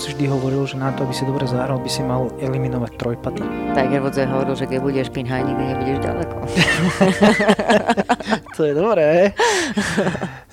si vždy hovoril, že na to, aby si dobre zahral, by si mal eliminovať trojpaty. Tiger Woods hovoril, že keď budeš pinhaj, nikdy nebudeš ďaleko. to je dobré.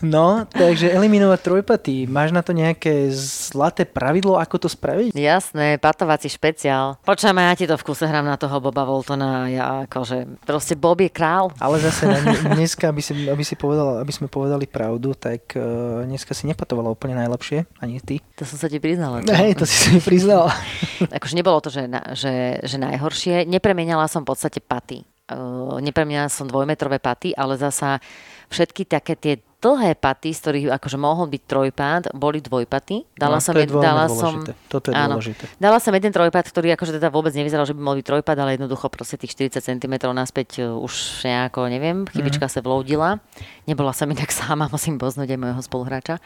No, takže eliminovať trojpaty. Máš na to nejaké zlaté pravidlo, ako to spraviť? Jasné, patovací špeciál. Počujeme, ja ti to v kuse hrám na toho Boba Voltona. Ja akože, proste Bob je král. Ale zase dneska, aby, si, aby, si povedal, aby sme povedali pravdu, tak uh, dneska si nepatovala úplne najlepšie, ani ty. To som sa ti priznala. Hej, to si sa mi priznala. akože nebolo to, že, že, že najhoršie. Nepremienala som v podstate paty. Uh, nepremienala som dvojmetrové paty, ale zasa všetky také tie dlhé paty, z ktorých akože mohol byť trojpát, boli dvojpaty. Dala no, som, jed, dala som, Toto je áno, dôležité. Dala som jeden trojpad, ktorý akože teda vôbec nevyzeral, že by mohol byť trojpad, ale jednoducho proste tých 40 cm naspäť e, už nejako, neviem, chybička mm. sa vloudila. Nebola som inak sama, musím poznúť aj môjho spoluhráča.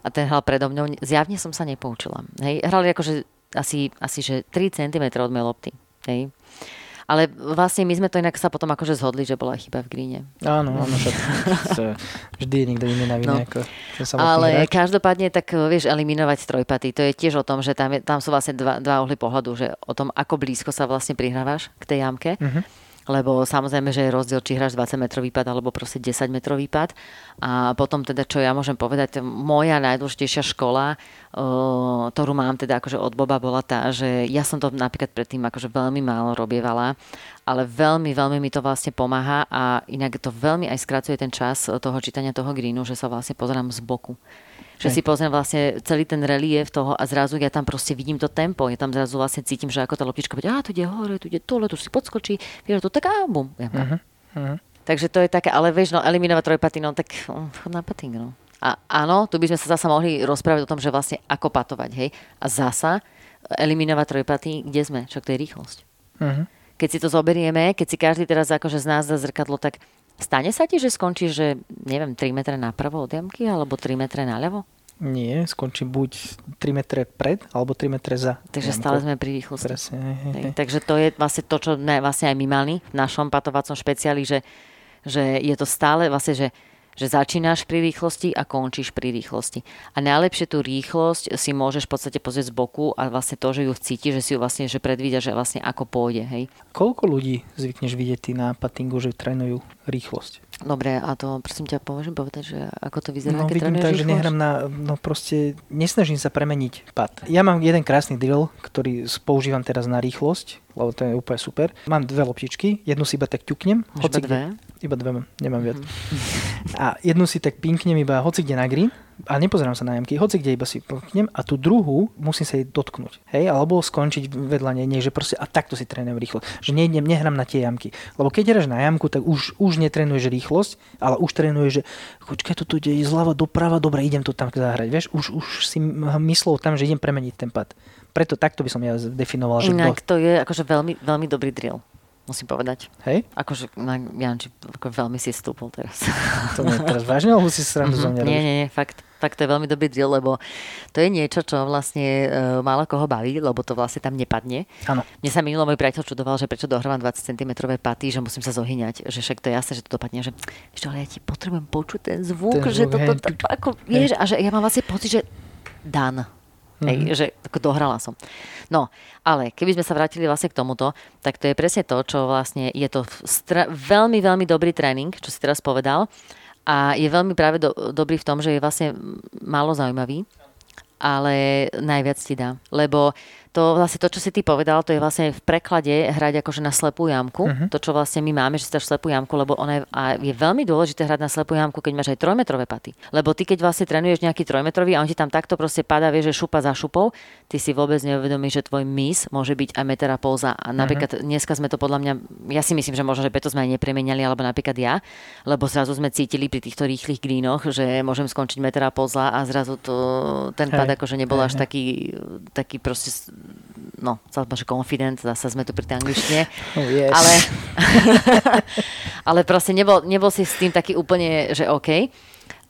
A ten hral predo mňou. Zjavne som sa nepoučila. Hej. Hrali akože asi, asi že 3 cm od mojej lopty. Hej. Ale vlastne my sme to inak sa potom akože zhodli, že bola chyba v gríne. Áno, áno, však vždy je niekto iný na vine no. ako Ale hráč. každopádne tak vieš eliminovať trojpaty. To je tiež o tom, že tam, je, tam sú vlastne dva, dva ohly pohľadu, že o tom, ako blízko sa vlastne prihrávaš k tej jamke. Uh-huh lebo samozrejme, že je rozdiel, či hráš 20 metrový pad alebo proste 10 metrový pad. A potom teda, čo ja môžem povedať, moja najdôležitejšia škola, ktorú mám teda akože od Boba, bola tá, že ja som to napríklad predtým akože veľmi málo robievala, ale veľmi, veľmi mi to vlastne pomáha a inak to veľmi aj skracuje ten čas toho čítania toho greenu, že sa vlastne pozerám z boku že si pozriem vlastne celý ten relief toho a zrazu ja tam proste vidím to tempo, ja tam zrazu vlastne cítim, že ako tá loptička bude, a tu ide hore, tu ide dole, tu si podskočí, vieš, to tak a bum. Uh-huh. Uh-huh. Takže to je také, ale vieš, no eliminovať trojpaty, no tak um, chod na pating, no. A áno, tu by sme sa zasa mohli rozprávať o tom, že vlastne ako patovať, hej. A zasa eliminovať trojpaty, kde sme? Čo to je rýchlosť. Uh-huh. Keď si to zoberieme, keď si každý teraz akože z nás za zrkadlo, tak Stane sa ti, že skončíš, že neviem, 3 metre napravo od jamky alebo 3 metre naľavo? Nie, skončí buď 3 metre pred, alebo 3 metre za. Takže jamku. stále sme pri rýchlosti. Presne. Hej. Takže to je vlastne to, čo ne, vlastne aj my mali v našom patovacom špeciáli, že, že je to stále vlastne, že že začínaš pri rýchlosti a končíš pri rýchlosti. A najlepšie tú rýchlosť si môžeš v podstate pozrieť z boku a vlastne to, že ju cíti, že si ju vlastne že predvída, že vlastne ako pôjde. Hej. Koľko ľudí zvykneš vidieť ty na patingu, že trénujú rýchlosť? Dobre, a to prosím ťa, môžem povedať, že ako to vyzerá, no, keď vidím tak, že nehrám na, no proste, nesnažím sa premeniť pad. Ja mám jeden krásny drill, ktorý používam teraz na rýchlosť, lebo to je úplne super. Mám dve loptičky, jednu si iba tak ťuknem. Hoci dve? Iba dve mám, nemám viac. Mm-hmm. A jednu si tak pinknem iba hoci kde na green a nepozerám sa na jamky, hoci kde iba si pinknem a tú druhú musím sa jej dotknúť. Hej, alebo skončiť vedľa nej, nie, že proste a takto si trénujem rýchlo. Že nejdem, nehrám na tie jamky. Lebo keď hráš na jamku, tak už, už netrenuješ rýchlosť, ale už trénuješ, že počkaj, tu ide zľava doprava, dobre, idem to tam zahrať. Vieš, už, už si myslel tam, že idem premeniť ten pad. Preto takto by som ja definoval. Inak že to je akože veľmi, veľmi dobrý drill musím povedať. Hej? Akože, no, Janči, ako veľmi si stúpol teraz. To nie je teraz vážne, alebo si srandu mm-hmm. Nie, nie, nie, fakt. Fakt to je veľmi dobrý drill, lebo to je niečo, čo vlastne uh, málo koho baví, lebo to vlastne tam nepadne. Áno. Mne sa minulo môj priateľ čudoval, že prečo dohrávam 20 cm paty, že musím sa zohyňať, že však to je jasné, že to dopadne, že ešte, ale ja ti potrebujem počuť ten zvuk, ten že zvuk, toto, to, ako, vieš, a že ja mám vlastne pocit, že dan. Mm-hmm. Hej, že ako dohrala som. No, ale keby sme sa vrátili vlastne k tomuto, tak to je presne to, čo vlastne je to stra- veľmi, veľmi dobrý tréning, čo si teraz povedal. A je veľmi práve do, dobrý v tom, že je vlastne málo zaujímavý, ale najviac ti dá. Lebo to vlastne to, čo si ty povedal, to je vlastne v preklade hrať akože na slepú jamku. Uh-huh. To, čo vlastne my máme, že si slepú jamku, lebo ona je, a je veľmi dôležité hrať na slepú jamku, keď máš aj trojmetrové paty. Lebo ty, keď vlastne trénuješ nejaký trojmetrový a on ti tam takto proste padá, vieš, že šupa za šupou, ty si vôbec neuvedomíš, že tvoj mis môže byť aj meter a pol za. A napríklad uh-huh. dneska sme to podľa mňa, ja si myslím, že možno, že preto sme aj nepremeniali, alebo napríklad ja, lebo zrazu sme cítili pri týchto rýchlych greenoch, že môžem skončiť meter a pol za a zrazu to, ten pad akože nebol až taký, taký proste no, sa že confident, zase sme tu pri tej angličtine. Oh, yes. Ale, ale proste nebol, nebol si s tým taký úplne, že OK.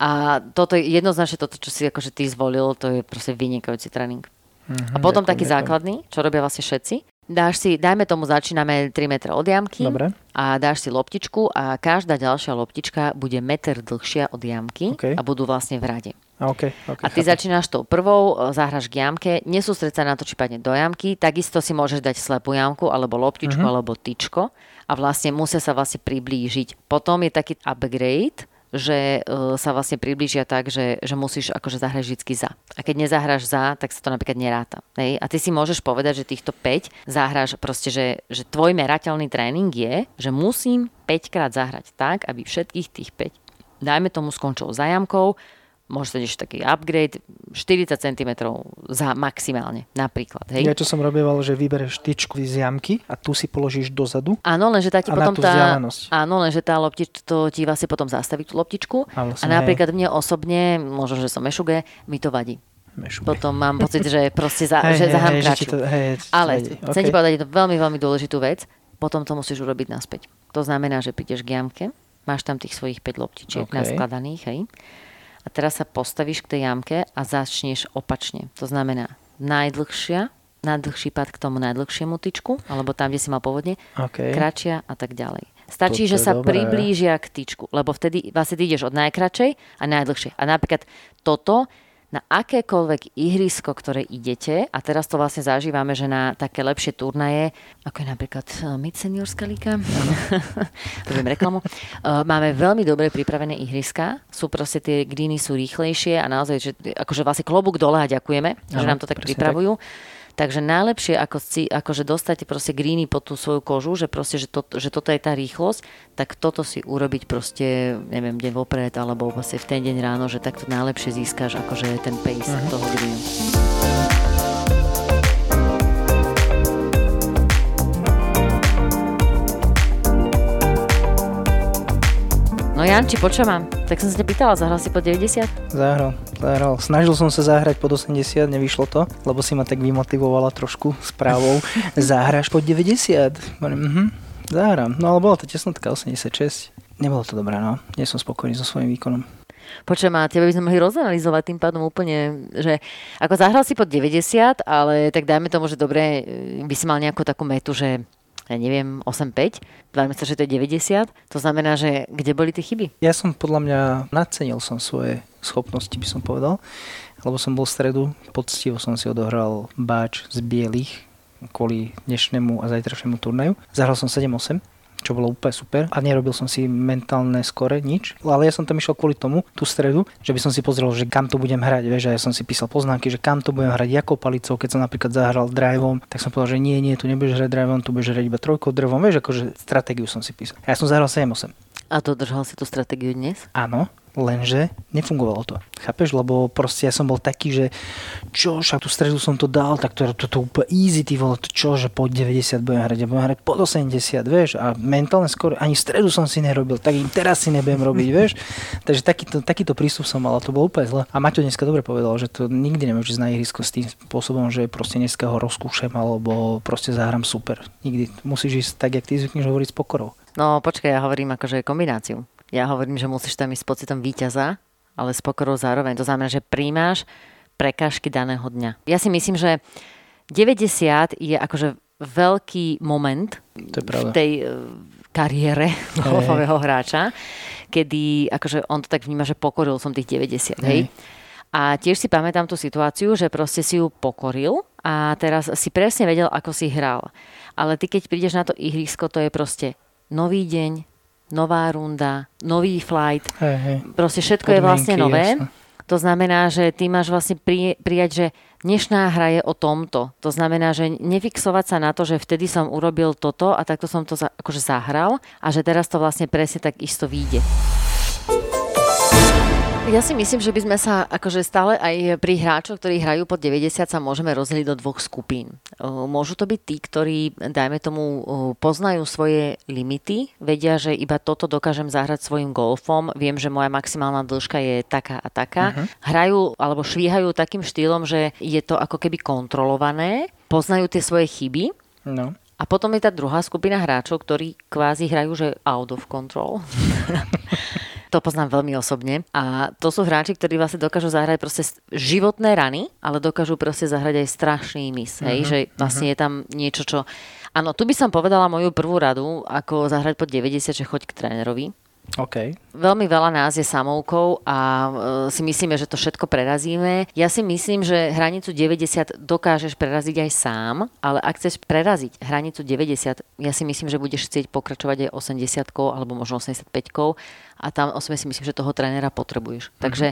A toto je jednoznačne toto, čo si akože ty zvolil, to je proste vynikajúci tréning. Mm-hmm, a potom ďakujem, taký ďakujem. základný, čo robia vlastne všetci. Dáš si, dajme tomu, začíname 3 metre od jamky Dobre. a dáš si loptičku a každá ďalšia loptička bude meter dlhšia od jamky okay. a budú vlastne v rade. Okay, okay, a ty chápem. začínaš tou prvou, e, zahraš k jamke, nesústreď sa na to, či padne do jamky, takisto si môžeš dať slepú jamku, alebo loptičku, Mhm. alebo tyčko a vlastne musia sa vlastne priblížiť. Potom je taký upgrade, že uh, sa vlastne priblížia tak, že, že musíš akože zahrať vždy za. A keď nezahráš za, tak sa to napríklad neráta. Hej? A ty si môžeš povedať, že týchto 5 zahráš proste, že, že tvoj merateľný tréning je, že musím 5 krát zahrať tak, aby všetkých tých 5, dajme tomu skončil za jamkou, môže sa ešte taký upgrade, 40 cm za maximálne, napríklad. Hej? Ja čo som robieval, že vybereš tyčku z jamky a tu si položíš dozadu. Áno, lenže tá ti A potom tá... Áno, lenže tá loptič, to ti vlastne potom zastaví tú loptičku. A A, vlastne, napríklad mne osobne, možno, že som mešuge, mi to vadí. Mešuge. Potom mám pocit, že proste za, Hej, že hej, zahrám hej, že to- hej, to Ale vedie. chcem ti povedať jednu veľmi, veľmi dôležitú vec. Potom to musíš urobiť naspäť. To znamená, že prídeš k jamke, máš tam tých svojich 5 loptičiek OK. naskladaných, hej. A teraz sa postavíš k tej jamke a začneš opačne. To znamená najdlhšia, najdlhší pad k tomu najdlhšiemu tyčku, alebo tam, kde si mal pôvodne, OK. kratšia a tak ďalej. Stačí, že sa dobré. priblížia k tyčku, lebo vtedy vlastne ty ideš od najkračej a najdlhšej. A napríklad toto na akékoľvek ihrisko, ktoré idete, a teraz to vlastne zažívame, že na také lepšie turnaje, ako je napríklad eh, Mid Seniorská liga, robím reklamu, eh, máme veľmi dobre pripravené ihriska, sú proste tie greeny sú rýchlejšie a naozaj, že akože vlastne klobúk dole a ďakujeme, že Áno, nám to tak pripravujú. Takže najlepšie, ako si, akože dostať proste greeny pod tú svoju kožu, že proste, že, to, že toto je tá rýchlosť, tak toto si urobiť proste, neviem, deň vopred, alebo vlastne v ten deň ráno, že takto najlepšie získaš akože ten pace uh-huh. toho greenu. No Janči, počúvam. Tak som sa ťa pýtala, zahral si po 90? Zahral, zahral. Snažil som sa zahrať pod 80, nevyšlo to, lebo si ma tak vymotivovala trošku správou. Zahráš pod 90. Hovorím, mhm, zahrám. No ale bola to tesnotka 86. Nebolo to dobré, no. Nie som spokojný so svojím výkonom. Počujem, a tebe by sme mohli rozanalizovať tým pádom úplne, že ako zahral si pod 90, ale tak dajme tomu, že dobre, e, by si mal nejakú takú metu, že ja neviem, 8-5, dajme sa, že to je 90, to znamená, že kde boli tie chyby? Ja som podľa mňa nacenil som svoje schopnosti, by som povedal, lebo som bol v stredu, poctivo som si odohral báč z bielých kvôli dnešnému a zajtrašnému turnaju. Zahral som 7-8, čo bolo úplne super a nerobil som si mentálne skore nič, ale ja som tam išiel kvôli tomu, tú stredu, že by som si pozrel, že kam to budem hrať, vieš, a ja som si písal poznámky, že kam to budem hrať, jakou palicou, keď som napríklad zahral driveom, tak som povedal, že nie, nie, tu nebudeš hrať driveom, tu budeš hrať iba trojkou drevom, vieš, akože stratégiu som si písal. A ja som zahral 7-8. A dodržal si tú stratégiu dnes? Áno, lenže nefungovalo to. Chápeš? Lebo proste ja som bol taký, že čo, však tú stredu som to dal, tak to, to, to úplne easy, ty vole, to čo, že po 90 budem hrať, ja budem hrať pod 80, vieš, a mentálne skoro ani stredu som si nerobil, tak im teraz si nebudem robiť, vieš. Takže takýto, takýto prístup som mal a to bolo úplne zle. A Maťo dneska dobre povedal, že to nikdy nemôžeš ísť na ihrisko s tým spôsobom, že proste dneska ho rozkúšem alebo proste zahrám super. Nikdy. Musíš ísť tak, jak ty zvykneš hovoriť s pokorou. No počkaj, ja hovorím akože kombináciu. Ja hovorím, že musíš tam ísť s pocitom víťaza, ale s pokorou zároveň. To znamená, že príjmaš prekážky daného dňa. Ja si myslím, že 90 je akože veľký moment To je pravda. v tej e, kariére golfového hráča, kedy akože on to tak vníma, že pokoril som tých 90, hej? Hej. A tiež si pamätám tú situáciu, že proste si ju pokoril a teraz si presne vedel, ako si hral. Ale ty keď prídeš na to ihrisko, to je proste nový deň, nová runda, nový flight, Hej, hej. proste všetko je vlastne Podmienky, nové. jasné. To znamená, že ty máš vlastne pri, prijať, že dnešná hra je o tomto. To znamená, že nefixovať sa na to, že vtedy som urobil toto a takto som to za, akože zahral a že teraz to vlastne presne tak isto vyjde. Ja si myslím, že by sme sa akože stále aj pri hráčoch, ktorí hrajú pod 90, sa môžeme rozdeliť do dvoch skupín. Môžu to byť tí, ktorí, dajme tomu, poznajú svoje limity, vedia, že iba toto dokážem zahrať svojim golfom, viem, že moja maximálna dĺžka je taká a taká. Uh-huh. Hrajú alebo švíhajú takým štýlom, že je to ako keby kontrolované, poznajú tie svoje chyby No. a potom je tá druhá skupina hráčov, ktorí kvázi hrajú, že out of control. to poznám veľmi osobne. A to sú hráči, ktorí vlastne dokážu zahrať proste životné rany, ale dokážu proste zahrať aj strašný mis. Hej? Že vlastne je tam niečo, čo... Áno, tu by som povedala moju prvú radu, ako zahrať pod 90, že choď k trénerovi. OK. Veľmi veľa nás je samoukou a e, si myslíme, že to všetko prerazíme. Ja si myslím, že hranicu 90 dokážeš preraziť aj sám, ale ak chceš preraziť hranicu 90, ja si myslím, že budeš chcieť pokračovať aj 80 alebo možno 85 a tam osobne si myslím, že toho trénera potrebuješ. Mm-hmm. Takže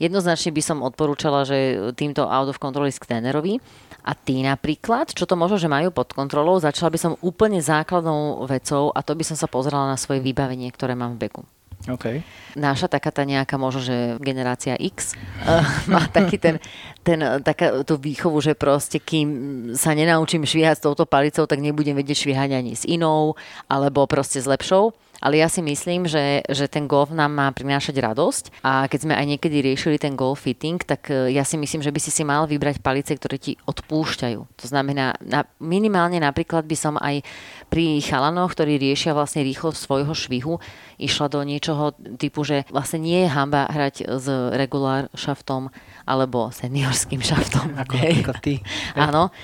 jednoznačne by som odporúčala, že týmto out of control k trénerovi. A ty napríklad, čo to možno, že majú pod kontrolou, začala by som úplne základnou vecou a to by som sa pozerala na svoje vybavenie, ktoré mám v beku. Okay. Náša taká tá nejaká možno, že generácia X uh, má taký ten, ten, taká tú výchovu, že proste kým sa nenaučím švíhať s touto palicou, tak nebudem vedieť švíhať ani s inou, alebo proste s lepšou ale ja si myslím, že, že ten golf nám má prinášať radosť a keď sme aj niekedy riešili ten golf fitting, tak e, ja si myslím, že by si si mal vybrať palice, ktoré ti odpúšťajú. To znamená, na, minimálne napríklad by som aj pri chalanoch, ktorí riešia vlastne rýchlosť svojho švihu, išla do niečoho typu, že vlastne nie je hamba hrať s regulár šaftom alebo seniorským šaftom. Ako napríklad ty. Áno.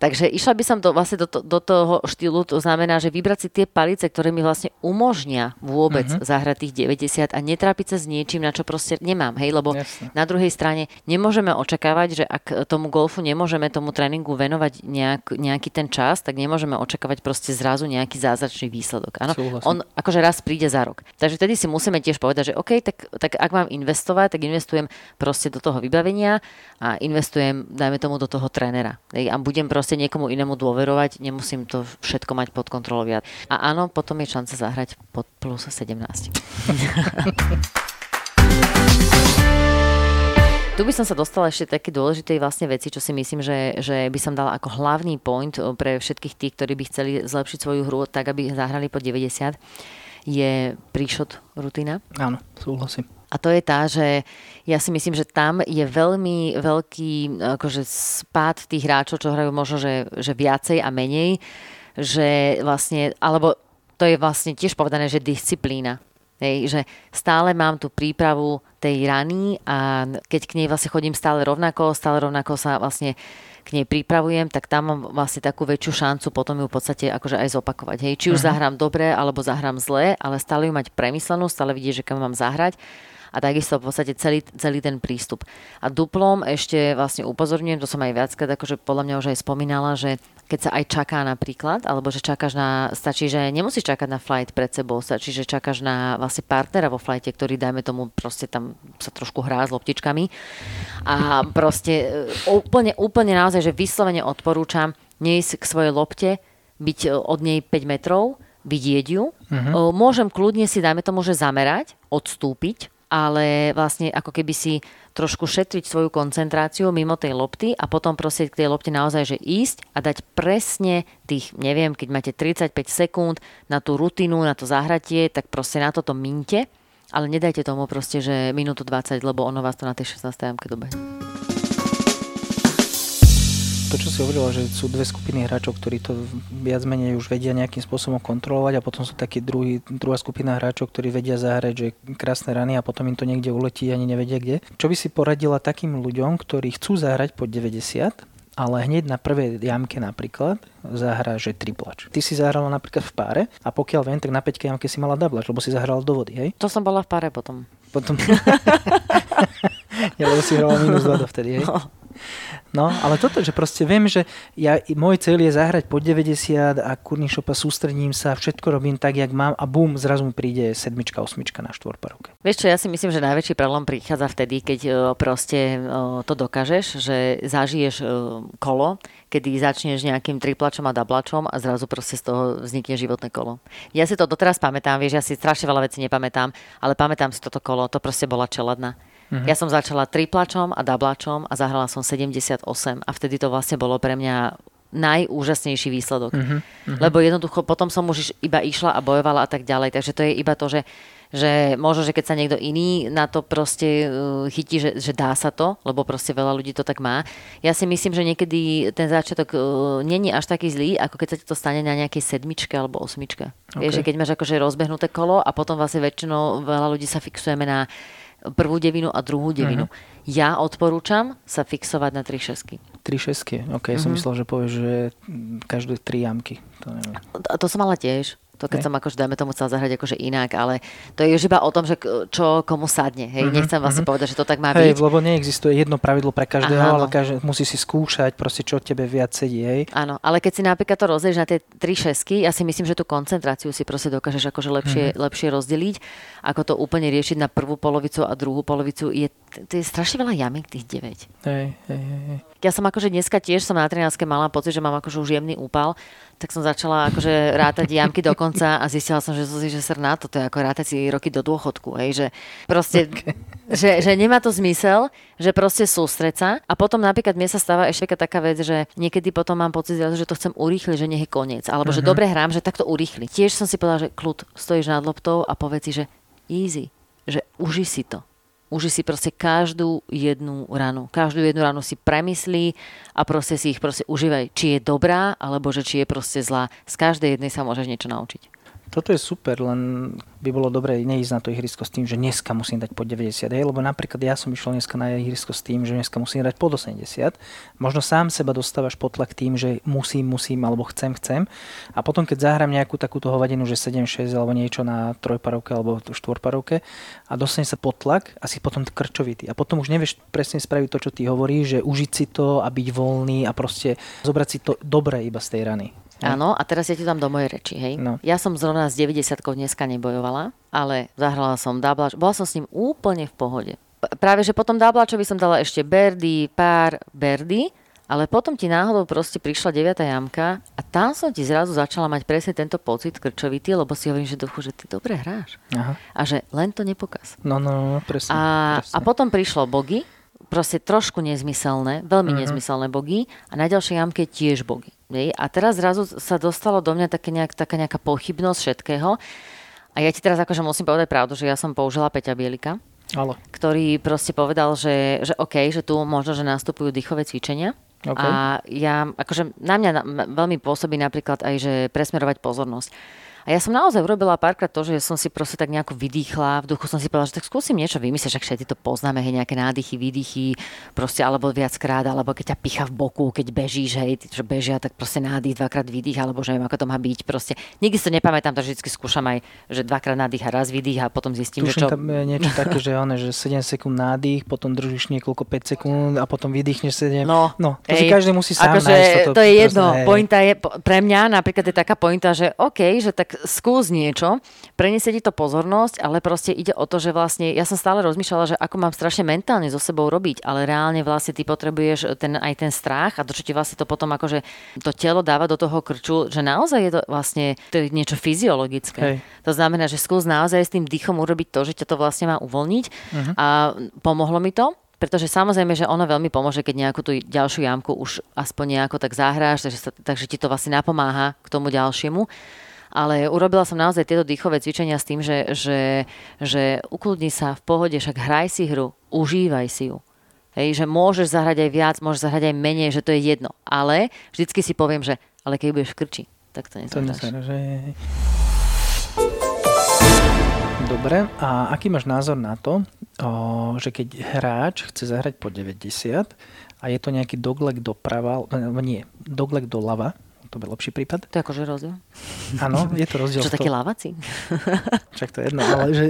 Takže išla by som do, vlastne do, to, do toho štýlu, to znamená, že vybrať si tie palice, ktoré mi vlastne umožnia vôbec uh-huh. zahrať tých 90 a netrápiť sa s niečím, na čo proste nemám. Hej, lebo Jasne. na druhej strane nemôžeme očakávať, že ak tomu golfu nemôžeme tomu tréningu venovať nejak, nejaký ten čas, tak nemôžeme očakávať proste zrazu nejaký zázračný výsledok. Áno, on akože raz príde za rok. Takže vtedy si musíme tiež povedať, že OK, tak, tak ak mám investovať, tak investujem proste do toho vybavenia a investujem, dajme tomu, do toho trénera. Hej, a budem proste proste niekomu inému dôverovať, nemusím to všetko mať pod kontrolou viac. A áno, potom je šanca zahrať pod plus 17. Tu by som sa dostala ešte také dôležitej vlastne veci, čo si myslím, že, že by som dala ako hlavný point pre všetkých tých, ktorí by chceli zlepšiť svoju hru tak, aby zahrali po 90, je príšot rutina. Áno, súhlasím. A to je tá, že ja si myslím, že tam je veľmi veľký akože spád tých hráčov, čo hrajú možno, že, že viacej a menej, že vlastne, alebo to je vlastne tiež povedané, že disciplína. Hej, že stále mám tú prípravu tej rany a keď k nej vlastne chodím stále rovnako, stále rovnako sa vlastne k nej pripravujem, tak tam mám vlastne takú väčšiu šancu potom ju v podstate akože aj zopakovať. Hej. Či už uh-huh. zahrám dobre alebo zahrám zle, ale stále ju mať premyslenú, stále vidieť, že kam mám zahrať a takisto v podstate celý, celý ten prístup. A duplom ešte vlastne upozorňujem, to som aj viackrát akože podľa mňa už aj spomínala, že keď sa aj čaká napríklad, alebo že čakáš na, stačí, že nemusíš čakať na flight pred sebou, stačí, že čakáš na vlastne partnera vo flighte, ktorý dajme tomu proste tam sa trošku hrá s loptičkami a proste e, úplne, úplne naozaj, že vyslovene odporúčam neísť k svojej lopte, byť e, od nej 5 metrov, vidieť ju. Uh-huh. Môžem kľudne si, dajme tomu, že zamerať, odstúpiť, ale vlastne ako keby si trošku šetriť svoju koncentráciu mimo tej lopty a potom prosieť k tej lopte naozaj, že ísť a dať presne tých, neviem, keď máte 35 sekúnd na tú rutinu, na to zahratie, tak proste na toto minte, ale nedajte tomu proste, že minútu 20, lebo ono vás to na tej 16. jamke dobe to, čo si hovorila, že sú dve skupiny hráčov, ktorí to viac menej už vedia nejakým spôsobom kontrolovať a potom sú takí druhý, druhá skupina hráčov, ktorí vedia zahrať, že krásne rany a potom im to niekde uletí ani nevedia kde. Čo by si poradila takým ľuďom, ktorí chcú zahrať po 90, ale hneď na prvej jamke napríklad zahrá, že triplač. Ty si zahrala napríklad v páre a pokiaľ viem, tak na 5 jamke si mala dublač, lebo si zahrala do vody, hej? To som bola v páre potom. Potom... ja, lebo si hrala minus 2 vtedy, hej? No. No, ale toto, že proste viem, že ja, môj cieľ je zahrať po 90 a kurný šopa sústredím sa, všetko robím tak, jak mám a bum, zrazu mi príde sedmička, osmička na štvorparovke. Vieš čo, ja si myslím, že najväčší problém prichádza vtedy, keď proste to dokážeš, že zažiješ kolo, kedy začneš nejakým triplačom a dablačom a zrazu proste z toho vznikne životné kolo. Ja si to doteraz pamätám, vieš, ja si strašne veľa vecí nepamätám, ale pamätám si toto kolo, to proste bola čeladna. Uh-huh. Ja som začala triplačom a dablačom a zahrala som 78 a vtedy to vlastne bolo pre mňa najúžasnejší výsledok. Uh-huh. Uh-huh. Lebo jednoducho potom som už iba išla a bojovala a tak ďalej. Takže to je iba to, že že možno, že keď sa niekto iný na to proste uh, chytí, že, že dá sa to, lebo proste veľa ľudí to tak má. Ja si myslím, že niekedy ten začiatok uh, není až taký zlý, ako keď sa ti to stane na nejakej sedmičke alebo osmičke. Okay. Vieš, že keď máš akože rozbehnuté kolo a potom vlastne väčšinou veľa ľudí sa fixujeme na prvú devinu a druhú devinu. Uh-huh. Ja odporúčam sa fixovať na tri šesky. Tri šesky, ok, uh-huh. som mhm. myslel, že povieš, že každé tri jamky. To, A to som mala tiež. To keď hej. som akože, dajme tomu, chcela zahrať akože inak, ale to je už iba o tom, že čo komu sadne. Hej. Mm-hmm. Nechcem vlastne mm-hmm. povedať, že to tak má hej, byť. lebo neexistuje jedno pravidlo pre každého, Aha, ale každý musí si skúšať proste, čo tebe viac sedí. Hej. Áno, ale keď si napríklad to rozdieš na tie tri šesky, ja si myslím, že tú koncentráciu si proste dokážeš akože lepšie, mm-hmm. lepšie rozdeliť, ako to úplne riešiť na prvú polovicu a druhú polovicu. Je, to je strašne veľa jamík tých 9. Hej, hej, hej. Ja som akože dneska tiež som na 13 mala pocit, že mám akože už jemný úpal tak som začala akože rátať jamky do konca a zistila som, že si, že srná, toto je ako rátať si roky do dôchodku, hej, že proste, okay. že, že nemá to zmysel, že proste sústreť sa a potom napríklad mne sa stáva ešte taká vec, že niekedy potom mám pocit, že to chcem urýchliť, že nech je koniec, alebo uh-huh. že mhm. dobre hrám, že takto urýchli. Tiež som si povedala, že kľud, stojíš nad loptou a povedz si, že easy, že uži si to Uži si proste každú jednu ranu. Každú jednu ranu si premyslí a proste si ich proste užívaj. Či je dobrá, alebo že či je proste zlá. Z každej jednej sa môžeš niečo naučiť. Toto je super, len by bolo dobré neísť na to ihrisko s tým, že dneska musím dať po 90, hej, lebo napríklad ja som išiel dneska na ihrisko s tým, že dneska musím dať pod 80. Možno sám seba dostávaš pod tlak tým, že musím, musím, alebo chcem, chcem. A potom, keď zahrám nejakú takúto hovadinu, že 7-6 alebo niečo na trojparovke alebo štvorparovke a dostane sa pod tlak a si potom krčovitý. A potom už nevieš presne spraviť to, čo ty hovoríš, že užiť si to a byť voľný a proste zobrať si to dobre iba z tej rany. Áno, a teraz ja ti dám do mojej reči, hej. No. Ja som zrovna s 90 dneska nebojovala, ale zahrala som Dablač, bola som s ním úplne v pohode. Práve, že potom Dablačovi som dala ešte Berdy, pár Berdy, ale potom ti náhodou proste prišla 9. jamka a tam som ti zrazu začala mať presne tento pocit krčovitý, lebo si hovorím, že duchu, že ty dobre hráš. Aha. A že len to nepokaz. No, no, no presne, a, presne. A potom prišlo bogy, proste trošku nezmyselné, veľmi uh-huh. nezmyselné bogy a na ďalšej jamke tiež bogy. A teraz zrazu sa dostalo do mňa také nejak, taká nejaká pochybnosť všetkého. A ja ti teraz akože musím povedať pravdu, že ja som použila Peťa Bielika, Ale. ktorý proste povedal, že, že OK, že tu možno, že nastupujú dýchové cvičenia. Okay. A ja, akože na mňa veľmi pôsobí napríklad aj, že presmerovať pozornosť. A ja som naozaj urobila párkrát to, že som si proste tak nejako vydýchla, v duchu som si povedala, že tak skúsim niečo vymyslieť, že všetci to poznáme, hej, nejaké nádychy, výdychy, proste alebo viackrát, alebo keď ťa picha v boku, keď bežíš, hej, tí, čo bežia, tak proste nádych, dvakrát výdych, alebo že neviem, ako to má byť. Proste nikdy si to nepamätám, takže vždy skúšam aj, že dvakrát nádych a raz výdych a potom zistím, Tuším, že čo... tam je niečo také, že, one, že 7 sekúnd nádych, potom držíš niekoľko 5 sekúnd a potom vydýchneš 7. No, no to hej, si každý musí sám akože nájsť toto. To je jedno. Proste, pointa je, pre mňa napríklad je taká pointa, že OK, že tak skús niečo, preniesie ti to pozornosť, ale proste ide o to, že vlastne ja som stále rozmýšľala, že ako mám strašne mentálne so sebou robiť, ale reálne vlastne ty potrebuješ ten, aj ten strach a to, čo ti vlastne to potom akože to telo dáva do toho krču, že naozaj je to vlastne to je niečo fyziologické. Hej. To znamená, že skús naozaj s tým dýchom urobiť to, že ťa to vlastne má uvoľniť uh-huh. a pomohlo mi to pretože samozrejme, že ono veľmi pomôže, keď nejakú tú ďalšiu jamku už aspoň nejako tak zahráš, takže, sa, takže ti to vlastne napomáha k tomu ďalšiemu ale urobila som naozaj tieto dýchové cvičenia s tým, že, že, že ukludni sa v pohode, však hraj si hru, užívaj si ju. Hej, že môžeš zahrať aj viac, môžeš zahrať aj menej, že to je jedno. Ale vždycky si poviem, že ale keď budeš v krči, tak to nezahráš. To že... Dobre, a aký máš názor na to, že keď hráč chce zahrať po 90 a je to nejaký doglek doprava, nie, doglek doľava, to byl lepší prípad. To je akože rozdiel. Áno, je to rozdiel. Čo taký lávací? Však to je jedno, ale že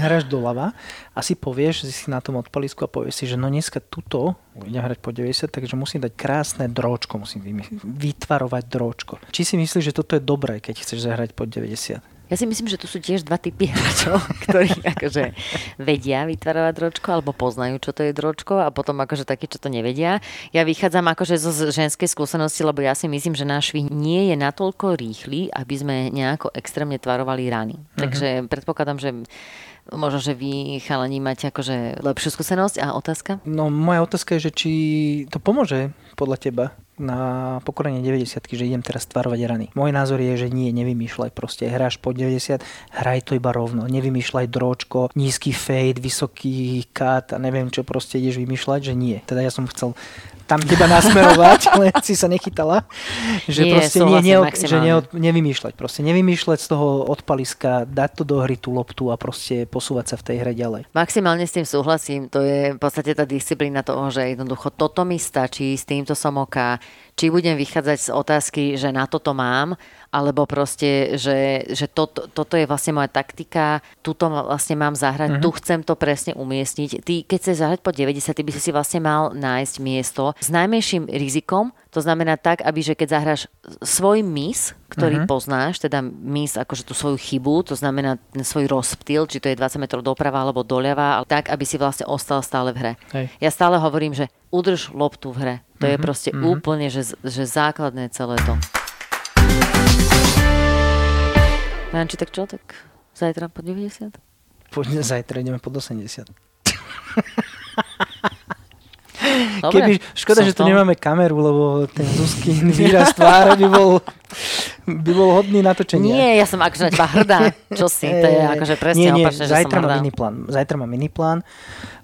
hráš doľava a si povieš, že si na tom odpalisku a povieš si, že no dneska tuto idem hrať po 90, takže musím dať krásne dróčko, musím vytvarovať dróčko. Či si myslíš, že toto je dobré, keď chceš zahrať po 90? Ja si myslím, že tu sú tiež dva typy hráčov, ktorí akože vedia vytvárať dročko alebo poznajú, čo to je dročko a potom akože takí, čo to nevedia. Ja vychádzam akože zo ženskej skúsenosti, lebo ja si myslím, že náš švih nie je natoľko rýchly, aby sme nejako extrémne tvarovali rany. Uh-huh. Takže predpokladám, že Možno, že vy chalani máte akože lepšiu skúsenosť a otázka? No moja otázka je, že či to pomôže podľa teba na pokorenie 90 že idem teraz tvarovať rany. Môj názor je, že nie, nevymýšľaj proste. Hráš po 90, hraj to iba rovno. Nevymýšľaj dročko, nízky fade, vysoký cut a neviem čo proste ideš vymýšľať, že nie. Teda ja som chcel tam teba nasmerovať, ale si sa nechytala. Že nie, proste nie, nie, že ne, nevymýšľať. Proste nevymýšľať z toho odpaliska, dať to do hry tú loptu a proste posúvať sa v tej hre ďalej. Maximálne s tým súhlasím. To je v podstate tá disciplína toho, že jednoducho toto mi stačí, s týmto som oka. Či budem vychádzať z otázky, že na toto mám, alebo proste, že, že to, to, toto je vlastne moja taktika, tuto vlastne mám zahrať, uh-huh. tu chcem to presne umiestniť. Ty, keď chceš zahrať po 90, ty by si si vlastne mal nájsť miesto s najmenším rizikom, to znamená tak, aby že keď zahráš svoj mis, ktorý uh-huh. poznáš, teda mis akože tú svoju chybu, to znamená ten svoj rozptyl, či to je 20 metrov doprava alebo doľava, tak, aby si vlastne ostal stále v hre. Hej. Ja stále hovorím, že udrž loptu v hre. To uh-huh. je proste uh-huh. úplne, že, že základné celé to. Janči, tak čo? Tak zajtra po 90? Poďme, zajtra ideme pod 80. Dobre, Keby, škoda, že tu nemáme kameru, lebo ten Zuzkin výraz tváre by bol, by bol hodný natočenia. Nie, ja som akože na hrdá. Čo si? To je akože presne nie, nie, opačne, zajtra že som hrdá. Mini plán. Zajtra mám mini plán.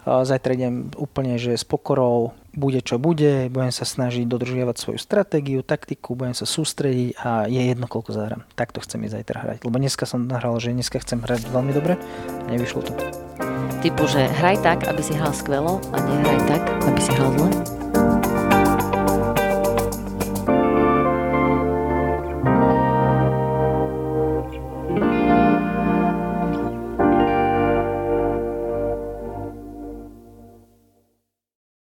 Zajtra idem úplne, že s pokorou bude čo bude, budem sa snažiť dodržiavať svoju stratégiu, taktiku, budem sa sústrediť a je jedno, koľko zahrám. Takto chcem ísť zajtra hrať. Lebo dneska som nahral, že dneska chcem hrať veľmi dobre nevyšlo to. Typu, že hraj tak, aby si hral skvelo a nehraj tak, aby si hral zle?